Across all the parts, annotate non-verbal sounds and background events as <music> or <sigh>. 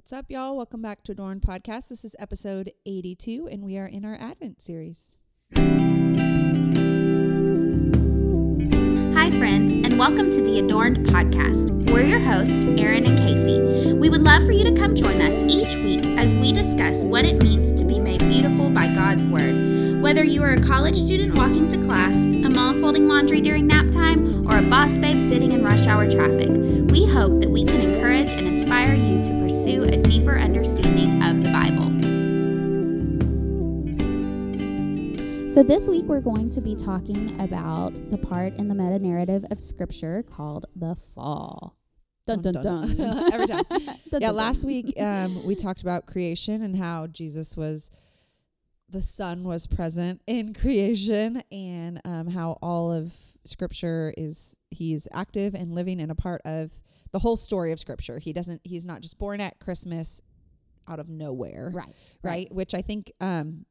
What's up, y'all? Welcome back to Adorned Podcast. This is episode 82, and we are in our Advent series. Hi, friends, and welcome to the Adorned Podcast. We're your hosts, Erin and Casey. We would love for you to come join us each week as we discuss what it means to be made beautiful by God's Word. Whether you are a college student walking to class, a mom folding laundry during nap time, or a boss babe sitting in rush hour traffic, we hope that we can encourage and inspire you to pursue a deeper understanding of the Bible. So, this week we're going to be talking about the part in the meta narrative of Scripture called the fall. Dun dun dun. <laughs> Every time. <laughs> Dun, yeah, dun, last dun. week um, we talked about creation and how Jesus was, the Son was present in <laughs> creation, and um, how all of Scripture is, he's active and living and a part of the whole story of Scripture. He doesn't, he's not just born at Christmas out of nowhere. Right. right? Which I think um,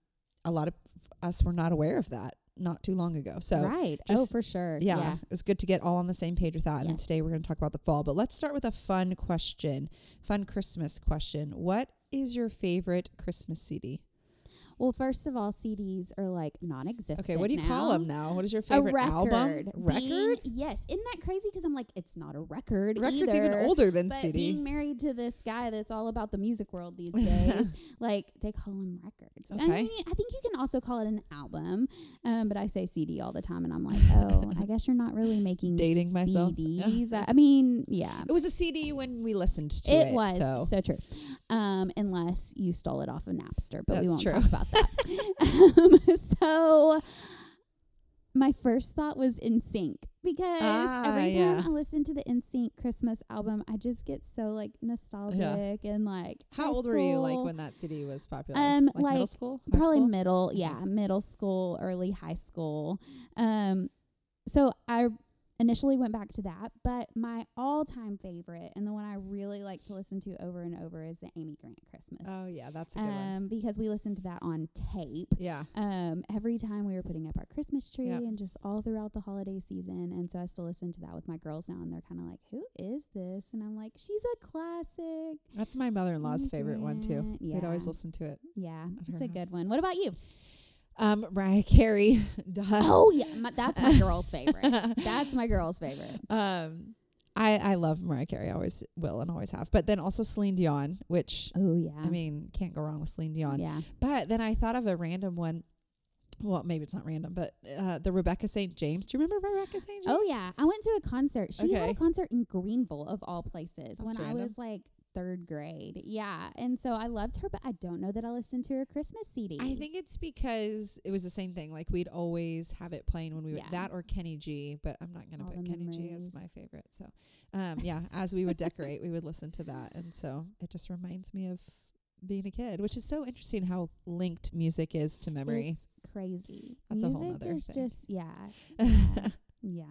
a lot of us were not aware of that not too long ago. So right. oh, just- for sure. yeah, Yeah. it was good to get all on the same page with that. And Yes. today we're going to talk about the fall. But let's start with a fun question, fun Christmas question. What is your favorite Christmas CD? Well, first of all, CDs are like non existent. Okay, what do you call them now? What is your favorite A record. album? Being- yes. Isn't that crazy? Because I'm like, it's not a record. Record's either. even older than But CD. being married to this guy that's all about the music world these days, <laughs> like they call them records. I, Okay. mean, I think you can also call it an album, um, but I say CD all the time, and I'm like, <laughs> oh, I guess you're not really making Dating myself. CDs. <laughs> I mean, yeah, it was a CD when we listened to it, it. was So. so. true. Um, unless you stole it off of Napster, but we won't true. talk about that. <laughs> um, so my first thought was NSYNC because Ah, every time yeah. I listen to the NSYNC Christmas album, I just get so like nostalgic and like How old were you like when that CD was popular? Um, like, middle school? High probably school? middle, yeah, middle school, early high school. Um, so I initially went back to that, but my all-time favorite and the one I really like to listen to over and over is the Amy Grant Christmas. Oh yeah, that's a good one. um, because we listened to that on tape. Yeah. Um, every time we were putting up our Christmas tree Yep. and just all throughout the holiday season, and so I still listen to that with my girls now, and they're kind of like, "Who is this?" And I'm like, "She's a classic." That's my mother-in-law's Amy favorite one too. Grant, We'd always listen to it. Yeah, it's a good one. What about you? Um, Mariah Carey. <laughs> Duh. Oh yeah, my, that's my <laughs> girl's favorite. That's my girl's favorite. um, I I love Mariah Carey. I always will and always have. But then also Celine Dion, which Oh yeah. I mean can't go wrong with Celine Dion. yeah. But then I thought of a random one. Well, maybe it's not random, but uh, the Rebecca St. James. Do you remember Rebecca St. James? Oh yeah. I went to a concert. She had a concert in Greenville of all places That's when I was like third grade. Yeah, and so I loved her, but I don't know that I listened to her Christmas CD. I think it's because it was the same thing. Like we'd always have it playing when we would Yeah. that or Kenny G, but I'm not gonna put the Kenny G as my favorite. So, um, yeah, as we would decorate, we would listen to that, and so it just reminds me of being a kid, which is so interesting how linked music is to memory. It's crazy. That's a whole Music is thing. just yeah, <laughs> yeah, yeah.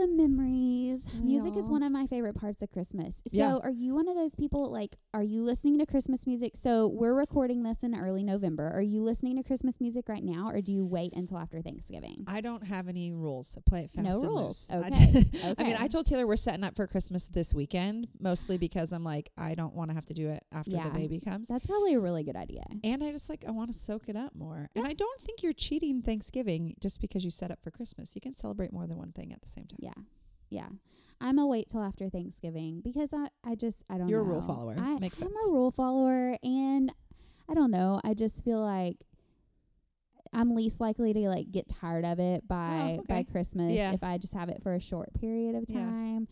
The memories. Music is one of my favorite parts of Christmas. So, Yeah. are you one of those people like are you listening to Christmas music? So, we're recording this in early November. Are you listening to Christmas music right now or do you wait until after Thanksgiving? I don't have any rules, so play it fast No and rules. loose. I Okay. <laughs> I mean, I told Taylor we're setting up for Christmas this weekend, mostly because I'm like, I don't want to have to do it after Yeah. the baby comes. That's probably a really good idea. And I just like I want to soak it up more. And I don't think you're cheating Thanksgiving just because you set up for Christmas. You can celebrate more than one thing at the same time. Yeah. Yeah. Yeah. I'm a wait till after Thanksgiving because I, I just I don't know. You're a rule follower. I, Makes I'm a rule follower and I don't know. I just feel like I'm least likely to like get tired of it by by Oh, okay. Christmas Yeah. if I just have it for a short period of Yeah. time.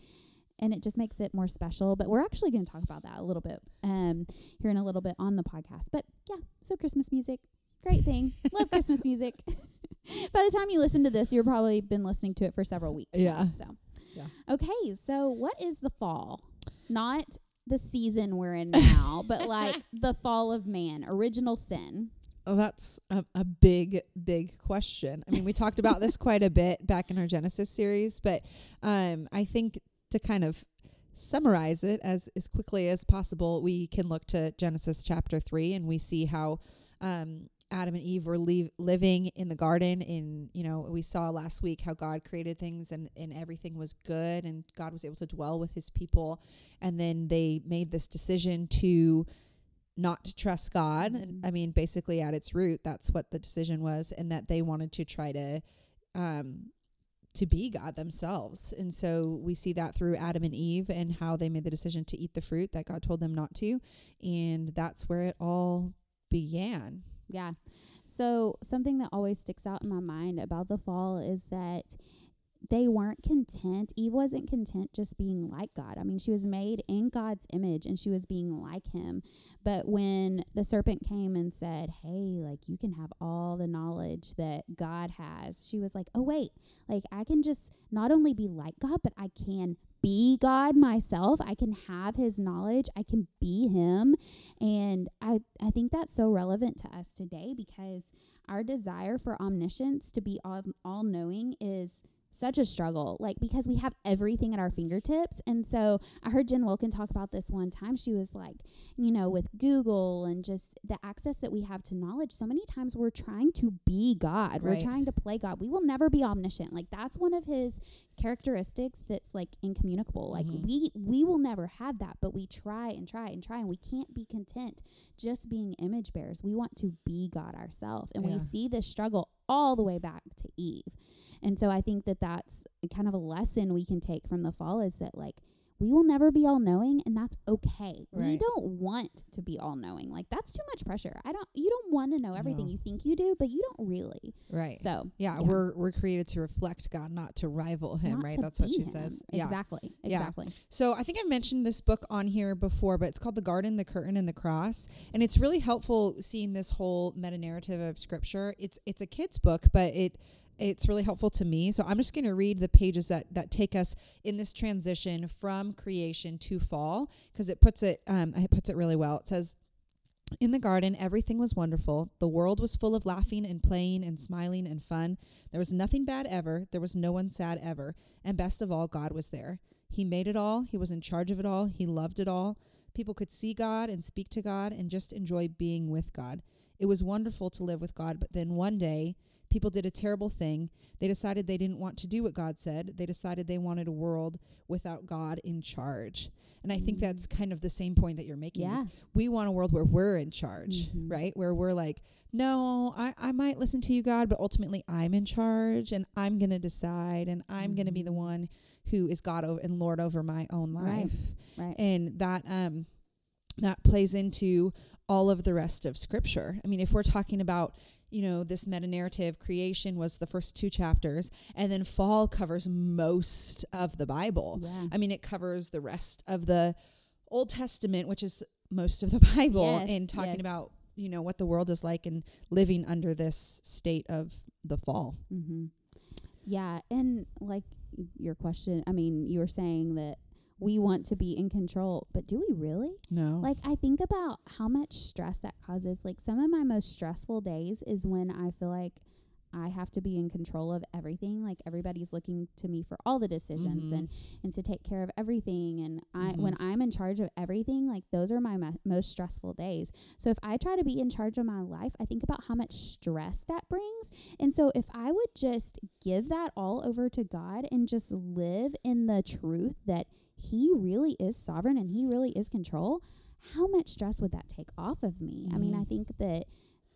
And it just makes it more special. But we're actually going to talk about that a little bit um, here in a little bit on the podcast. But yeah, so Christmas music, great thing. Love Christmas music. <laughs> By the time you listen to this, you've probably been listening to it for several weeks. Yeah. so. Yeah. Okay, so what is the fall? Not the season we're in now, <laughs> but like the fall of man, original sin. Oh, that's a, a big, big question. I mean, we talked about this quite a bit back in our Genesis series, but um, I think to kind of summarize it as as quickly as possible, we can look to Genesis chapter three, and we see how um, Adam and Eve were leave, living in the garden. In you know, we saw last week how God created things and and everything was good, and God was able to dwell with His people. And then they made this decision to not to trust God. And Mhm. I mean, basically, at its root, that's what the decision was, and that they wanted to try to. Um, to be God themselves. And so we see that through Adam and Eve and how they made the decision to eat the fruit that God told them not to. And that's where it all began. Yeah. So something that always sticks out in my mind about the fall is that they weren't content. Eve wasn't content just being like God. I mean, she was made in God's image and she was being like him. But when the serpent came and said, Hey, like you can have all the knowledge that God has, she was like, Oh, wait, like I can just not only be like God, but I can be God myself. I can have his knowledge. I can be him. And I, I think that's so relevant to us today because our desire for omniscience to be all, all knowing is such a struggle like because we have everything at our fingertips. And so i heard jen wilkin talk about this one time. She was like you know with google and just the access that we have to knowledge so many times we're trying to be god. We're trying to play god. We will never be omniscient. Like that's one of his characteristics that's like incommunicable. Like Mhm. we we will never have that but we try and try and try and we can't be content just being image bearers. We want to be god ourselves and Yeah. we see this struggle all the way back to eve and so I think that that's kind of a lesson we can take from the fall is that like we will never be all knowing and that's okay. We don't want to be all knowing. Like that's too much pressure. I don't you don't want to know everything No. you think you do, but you don't really. Right. So yeah, yeah. we're we're created to reflect God, not to rival him, not right? That's what she him. says. Yeah. Exactly. Yeah. Exactly. So I think I've mentioned this book on here before, but it's called The Garden, the Curtain, and the Cross, and it's really helpful seeing this whole meta narrative of Scripture. It's it's a kid's book, but it it's really helpful to me. So I'm just going to read the pages that that take us in this transition from creation to fall because it puts it um it puts it really well. It says. In the garden, everything was wonderful. The world was full of laughing and playing and smiling and fun. There was nothing bad ever. There was no one sad ever. And best of all, God was there. He made it all. He was in charge of it all. He loved it all. People could see God and speak to God and just enjoy being with God. It was wonderful to live with God, but then one day, people did a terrible thing. They decided they didn't want to do what God said. They decided they wanted a world without God in charge. And I think Mm. that's kind of the same point that you're making. is Yeah. we want a world where we're in charge, Mhm. right? Where we're like, no, I, I might listen to you, God, but ultimately I'm in charge and I'm going to decide and I'm going to be the Mhm. one who is God over and Lord over my own life. Right. life. Right. And that um that plays into all of the rest of scripture. I mean, if we're talking about you know, this meta narrative creation was the first two chapters, and then fall covers most of the Bible. yeah. I mean, it covers the rest of the Old Testament, which is most of the <laughs> Bible, Yes, and talking yes. about, you know, what the world is like and living under this state of the fall. Mm-hmm. Yeah, and like your question, I mean, you were saying that we want to be in control, but do we really? No. Like I think about how much stress that causes. Like some of my most stressful days is when I feel like I have to be in control of everything. Like everybody's looking to me for all the decisions Mhm. and and to take care of everything. And I Mhm. when I'm in charge of everything, like those are my mo- most stressful days. So if I try to be in charge of my life, I think about how much stress that brings. And so if I would just give that all over to God and just live in the truth that he really is sovereign and he really is control, how much stress would that take off of me? I mean. I think that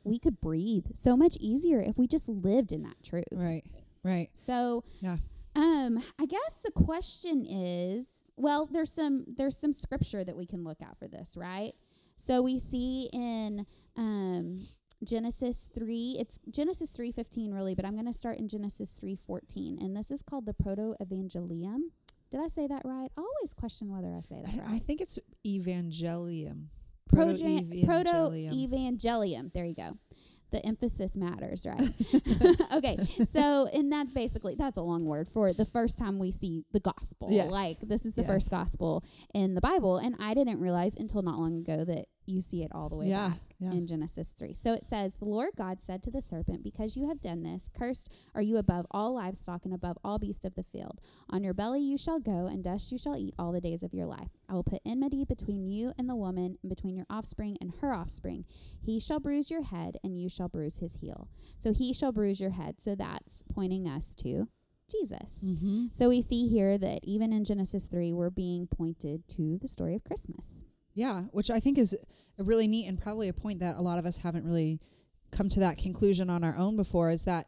we could breathe so much easier if we just lived in that truth. right. Right. So, Yeah. um, I guess the question is, well, there's some there's some scripture that we can look at for this, right? So we see in um Genesis 3, it's Genesis 3:15 really, but I'm going to start in Genesis 3:14 and this is called the proto-evangelium. Did I say that right? I always question whether I say that I, right. I think it's evangelium. Proto-evangelium. Proto-evangelium. There you go. The emphasis matters, right? <laughs> <laughs> okay. So, and that's basically that's a long word for the first time we see the gospel. Yes. Like this is the Yes. first gospel in the Bible, and I didn't realize until not long ago that you see it all the way Yeah, back yeah. in Genesis 3. So it says, The Lord God said to the serpent, Because you have done this, cursed are you above all livestock and above all beasts of the field. On your belly you shall go, and dust you shall eat all the days of your life. I will put enmity between you and the woman, and between your offspring and her offspring. He shall bruise your head, and you shall bruise his heel. So he shall bruise your head. So that's pointing us to Jesus. Mm-hmm. So we see here that even in Genesis 3, we're being pointed to the story of Christmas. Yeah, which I think is really neat and probably a point that a lot of us haven't really come to that conclusion on our own before is that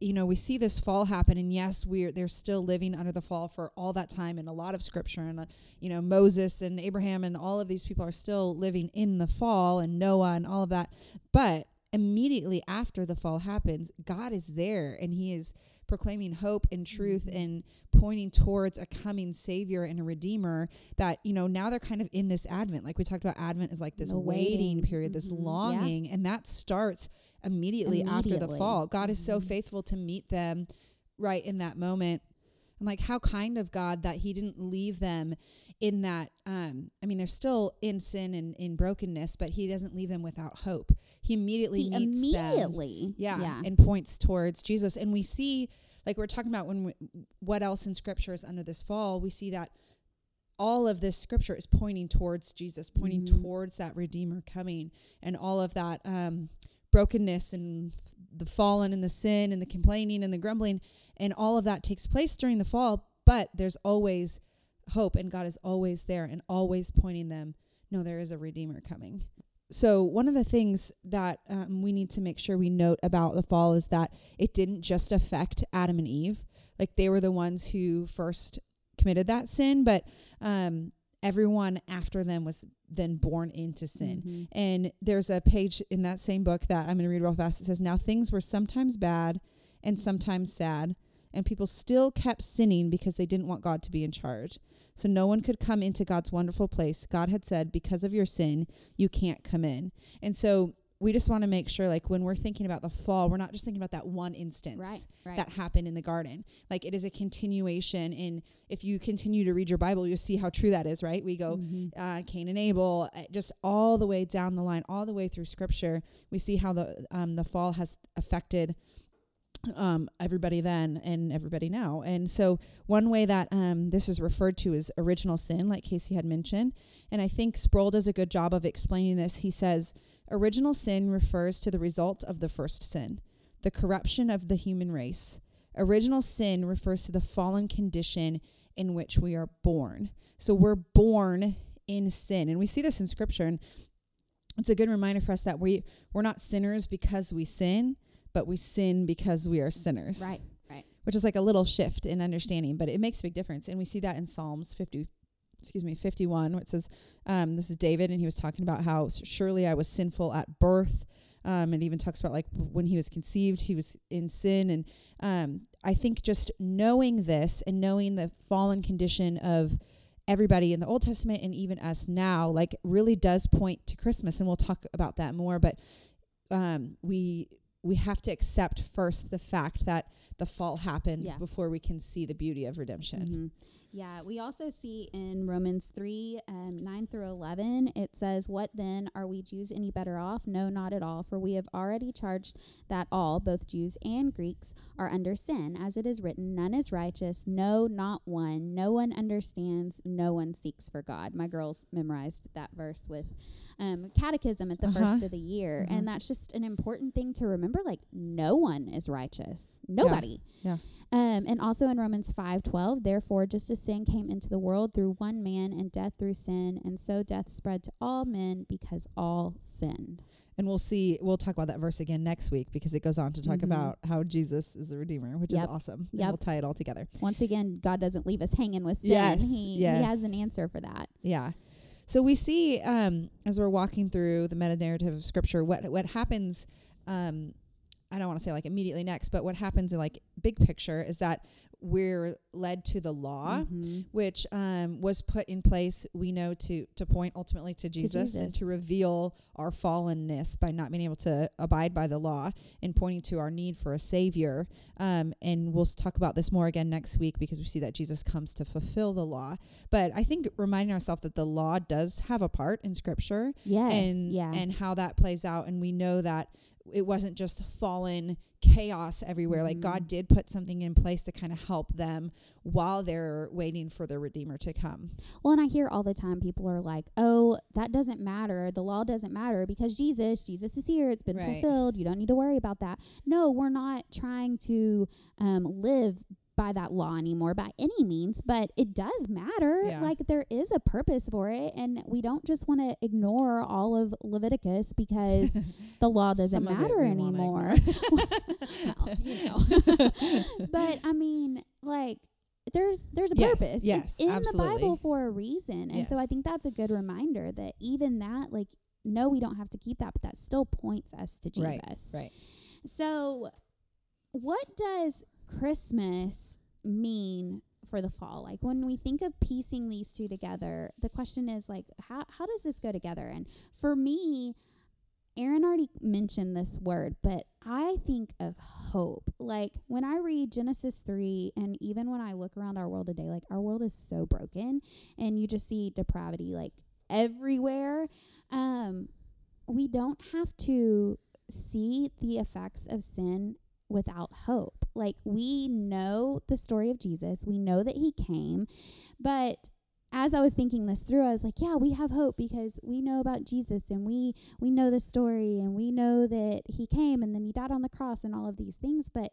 you know we see this fall happen and yes we're they're still living under the fall for all that time in a lot of scripture and uh, you know Moses and Abraham and all of these people are still living in the fall and Noah and all of that. But immediately after the fall happens God is there and he is proclaiming hope and truth Mhm. and pointing towards a coming savior and a redeemer that you know now they're kind of in this advent like we talked about advent is like this The waiting, waiting. period this Mhm. Yeah. longing and that starts immediately, after the fall god is so Mhm. faithful to meet them right in that moment and like how kind of god that he didn't leave them in that um i mean they're still in sin and in brokenness but he doesn't leave them without hope he immediately He meets them immediately. yeah, Yeah. and points towards Jesus. And we see, like we're talking about, when we, what else in Scripture is under this fall, we see that all of this Scripture is pointing towards Jesus, pointing Mhm. towards that Redeemer coming, and all of that um, brokenness and the fallen and the sin and the complaining and the grumbling, and all of that takes place during the fall. But there's always hope, and God is always there and always pointing them. No, there is a Redeemer coming so one of the things that um, we need to make sure we note about the fall is that it didn't just affect adam and eve like they were the ones who first committed that sin but um, everyone after them was then born into sin Mhm. and there's a page in that same book that i'm going to read real fast it says now things were sometimes bad and sometimes sad and people still kept sinning because they didn't want god to be in charge so no one could come into God's wonderful place. God had said, because of your sin, you can't come in. And so we just want to make sure, like, when we're thinking about the fall, we're not just thinking about that one instance Right, right. that happened in the garden. Like, it is a continuation. And if you continue to read your Bible, you'll see how true that is, right? We go, Mhm. uh, Cain and Abel, uh, just all the way down the line, all the way through Scripture. We see how the um, the fall has affected um, everybody then and everybody now. And so, one way that um, this is referred to is original sin, like Casey had mentioned. And I think Sproul does a good job of explaining this. He says, Original sin refers to the result of the first sin, the corruption of the human race. Original sin refers to the fallen condition in which we are born. So, we're born in sin. And we see this in Scripture. And it's a good reminder for us that we, we're not sinners because we sin but we sin because we are sinners. Right, right. Which is like a little shift in understanding, but it makes a big difference. And we see that in Psalms 50, excuse me, 51, where it says, um, this is David, and he was talking about how surely I was sinful at birth. Um, and even talks about like when he was conceived, he was in sin. And um, I think just knowing this and knowing the fallen condition of everybody in the Old Testament and even us now, like really does point to Christmas. And we'll talk about that more. But um, we we have to accept first the fact that the fall happened Yeah. before we can see the beauty of redemption. Mhm. Yeah, we also see in Romans 3 um, 9 through 11, it says, What then? Are we Jews any better off? No, not at all. For we have already charged that all, both Jews and Greeks, are under sin. As it is written, None is righteous, no, not one. No one understands, no one seeks for God. My girls memorized that verse with um, catechism at the Uh-huh. first of the year. Mhm. And that's just an important thing to remember. Like, no one is righteous. Nobody. Yeah. Um, and also in Romans five twelve, therefore, just as sin came into the world through one man, and death through sin, and so death spread to all men because all sinned. And we'll see, we'll talk about that verse again next week because it goes on to talk Mhm. about how Jesus is the Redeemer, which is awesome. Yep. we'll tie it all together. Once again, God doesn't leave us hanging with sin. Yes, He, yes. he has an answer for that. Yeah. So we see um, as we're walking through the meta narrative of Scripture, what what happens um, I don't want to say like immediately next, but what happens in like big picture is that we're led to the law, Mhm. which um, was put in place, we know, to to point ultimately to Jesus, and Jesus. to reveal our fallenness by not being able to abide by the law and pointing to our need for a savior. Um, and we'll talk about this more again next week because we see that Jesus comes to fulfill the law. But I think reminding ourselves that the law does have a part in Scripture Yes. and yeah. and how that plays out and we know that it wasn't just fallen chaos everywhere like Mhm. god did put something in place to kind of help them while they're waiting for the redeemer to come Well, and I hear all the time people are like, "Oh, that doesn't matter. The law doesn't matter because Jesus, Jesus is here. It's been Right. fulfilled. You don't need to worry about that." No, we're not trying to um, live by that law anymore by any means, but it does matter. Yeah. Like there is a purpose for it, and we don't just want to ignore all of Leviticus because <laughs> the law doesn't matter anymore. <laughs> well, you know. <laughs> but I mean, like there's there's a Yes, purpose. yes, it's in the. Bible for a reason. And so I think that's a good reminder that even that like no we don't have to keep that, but that still points us to Jesus. Right, right. So what does Christmas mean for the fall? Like when we think of piecing these two together, the question is like how how does this go together? And for me, Erin already mentioned this word, but I think of hope. Like when I read Genesis 3 and even when I look around our world today, like our world is so broken and you just see depravity like everywhere. Um we don't have to see the effects of sin without hope. Like we know the story of Jesus. We know that he came, but as I was thinking this through, I was like, yeah, we have hope because we know about Jesus and we we know the story and we know that he came and then he died on the cross and all of these things, but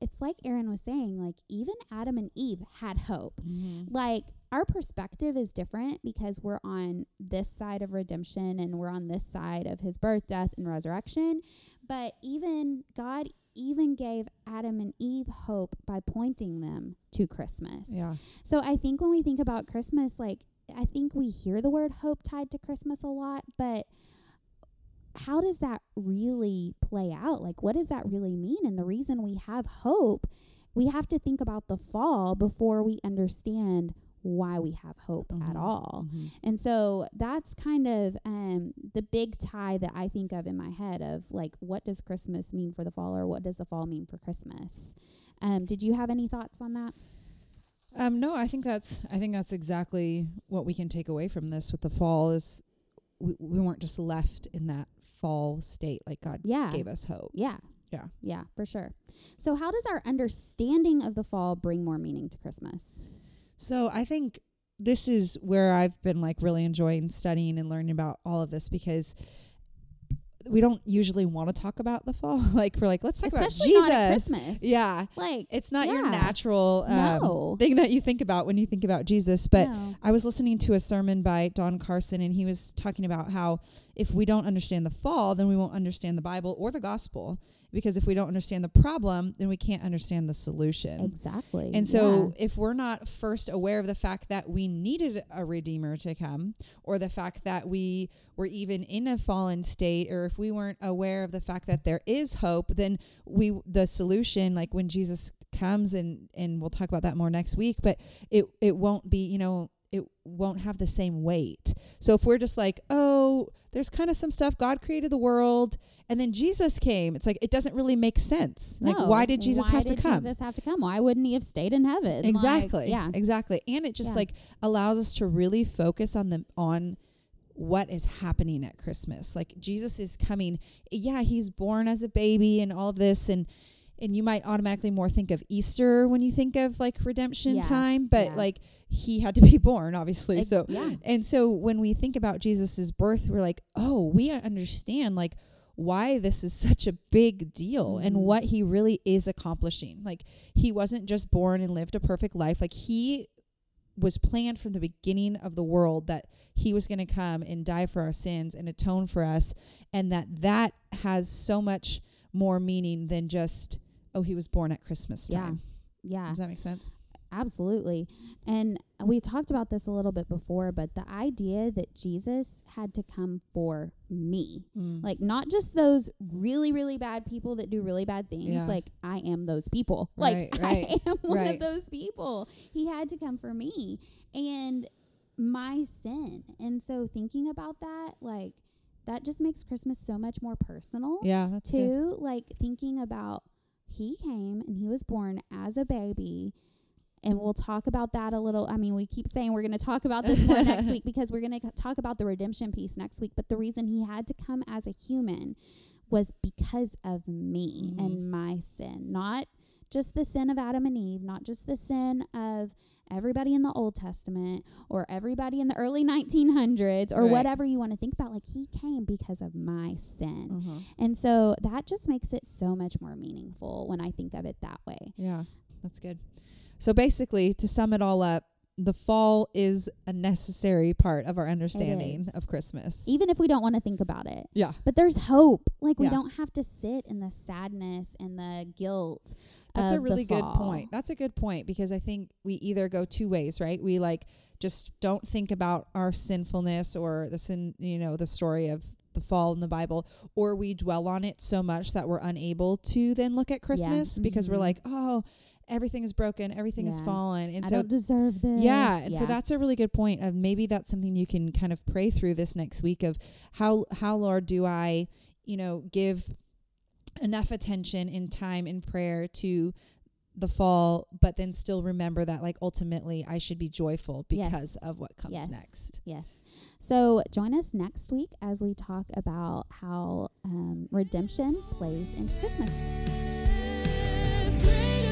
it's like Erin was saying, like even Adam and Eve had hope. Mm-hmm. Like our perspective is different because we're on this side of redemption and we're on this side of his birth, death, and resurrection. But even God even gave Adam and Eve hope by pointing them to Christmas. yeah So I think when we think about Christmas, like I think we hear the word hope tied to Christmas a lot, but how does that really play out? Like what does that really mean? And the reason we have hope, we have to think about the fall before we understand why we have hope at Mhm. all. Mhm. And so that's kind of um, the big tie that I think of in my head of like, what does Christmas mean for the fall, or what does the fall mean for Christmas? Um, did you have any thoughts on that? Um, no, I think that's I think that's exactly what we can take away from this with the fall is we, we weren't just left in that fall state like God Yeah. gave us hope. Yeah. Yeah. Yeah, for sure. So, how does our understanding of the fall bring more meaning to Christmas? So I think this is where I've been like really enjoying studying and learning about all of this because we don't usually want to talk about the fall. <laughs> like we're like, let's talk Especially about not at Jesus. Christmas. Yeah. Like, It's not your natural um, No. thing that you think about when you think about Jesus. But no. I was listening to a sermon by Don Carson, and he was talking about how if we don't understand the fall, then we won't understand the Bible or the gospel. Because if we don't understand the problem, then we can't understand the solution. exactly. And so, if we're not first aware of the fact that we needed a redeemer to come, or the fact that we were even in a fallen state, or if we weren't aware of the fact that there is hope, then we the solution, like when Jesus comes, and and we'll talk about that more next week, but it it won't be, you know, it won't have the same weight. So if we're just like, oh, there's kind of some stuff. God created the world, and then Jesus came. It's like it doesn't really make sense. Like, why did Jesus Why have to did come? Jesus have to come? Why wouldn't he have stayed in heaven? Like, Exactly. yeah. Exactly. And it just Yeah. like allows us to really focus on the on what is happening at Christmas. Like Jesus is coming. Yeah, he's born as a baby and all of this and and you might automatically more think of Easter when you think of like redemption Yeah. time, but Yeah. like he had to be <laughs> born obviously. So yeah. and so when we think about Jesus's birth, we're like, "Oh, we understand like why this is such a big deal and Mhm. what he really is accomplishing. Like he wasn't just born and lived a perfect life. Like he was planned from the beginning of the world that he was going to come and die for our sins and atone for us and that that has so much more meaning than just oh he was born at Christmas time. Yeah. yeah. Does that make sense? Absolutely. And we talked about this a little bit before, but the idea that Jesus had to come for me, Mm. like not just those really, really bad people that do really bad things. Yeah. Like I am those people. Right, <laughs> like right, I am one of those people. He had to come for me and my sin. And so thinking about that, like that just makes Christmas so much more personal yeah, that's good. too like thinking about he came and he was born as a baby and we'll talk about that a little i mean we keep saying we're going to talk about this more next <laughs> week because we're going to talk about the redemption piece next week but the reason he had to come as a human was because of me Mhm. and my sin not just the sin of adam and eve not just the sin of everybody in the old testament or everybody in the early <laughs> 1900s or Right. whatever you want to think about like he came because of my sin Uh-huh. and so that just makes it so much more meaningful when I think of it that way. Yeah, that's good. So basically, to sum it all up, the fall is a necessary part of our understanding of Christmas. Even if we don't want to think about it. yeah, But there's hope. Like we Yeah. don't have to sit in the sadness and the guilt. that's a really good point. That's a good point because I think we either go two ways, right? We like just don't think about our sinfulness or the sin, you know, the story of the fall in the Bible, or we dwell on it so much that we're unable to then look at Christmas because we're Mhm. like, oh, everything is broken, everything is Yeah. fallen, and I so don't deserve this. Yeah, and so that's a really good point of maybe that's something you can kind of pray through this next week of how how Lord do I, you know, give enough attention in time in prayer to the fall, but then still remember that like ultimately I should be joyful because Yes. of what comes yes. next. Yes. So join us next week as we talk about how um, redemption plays into Christmas.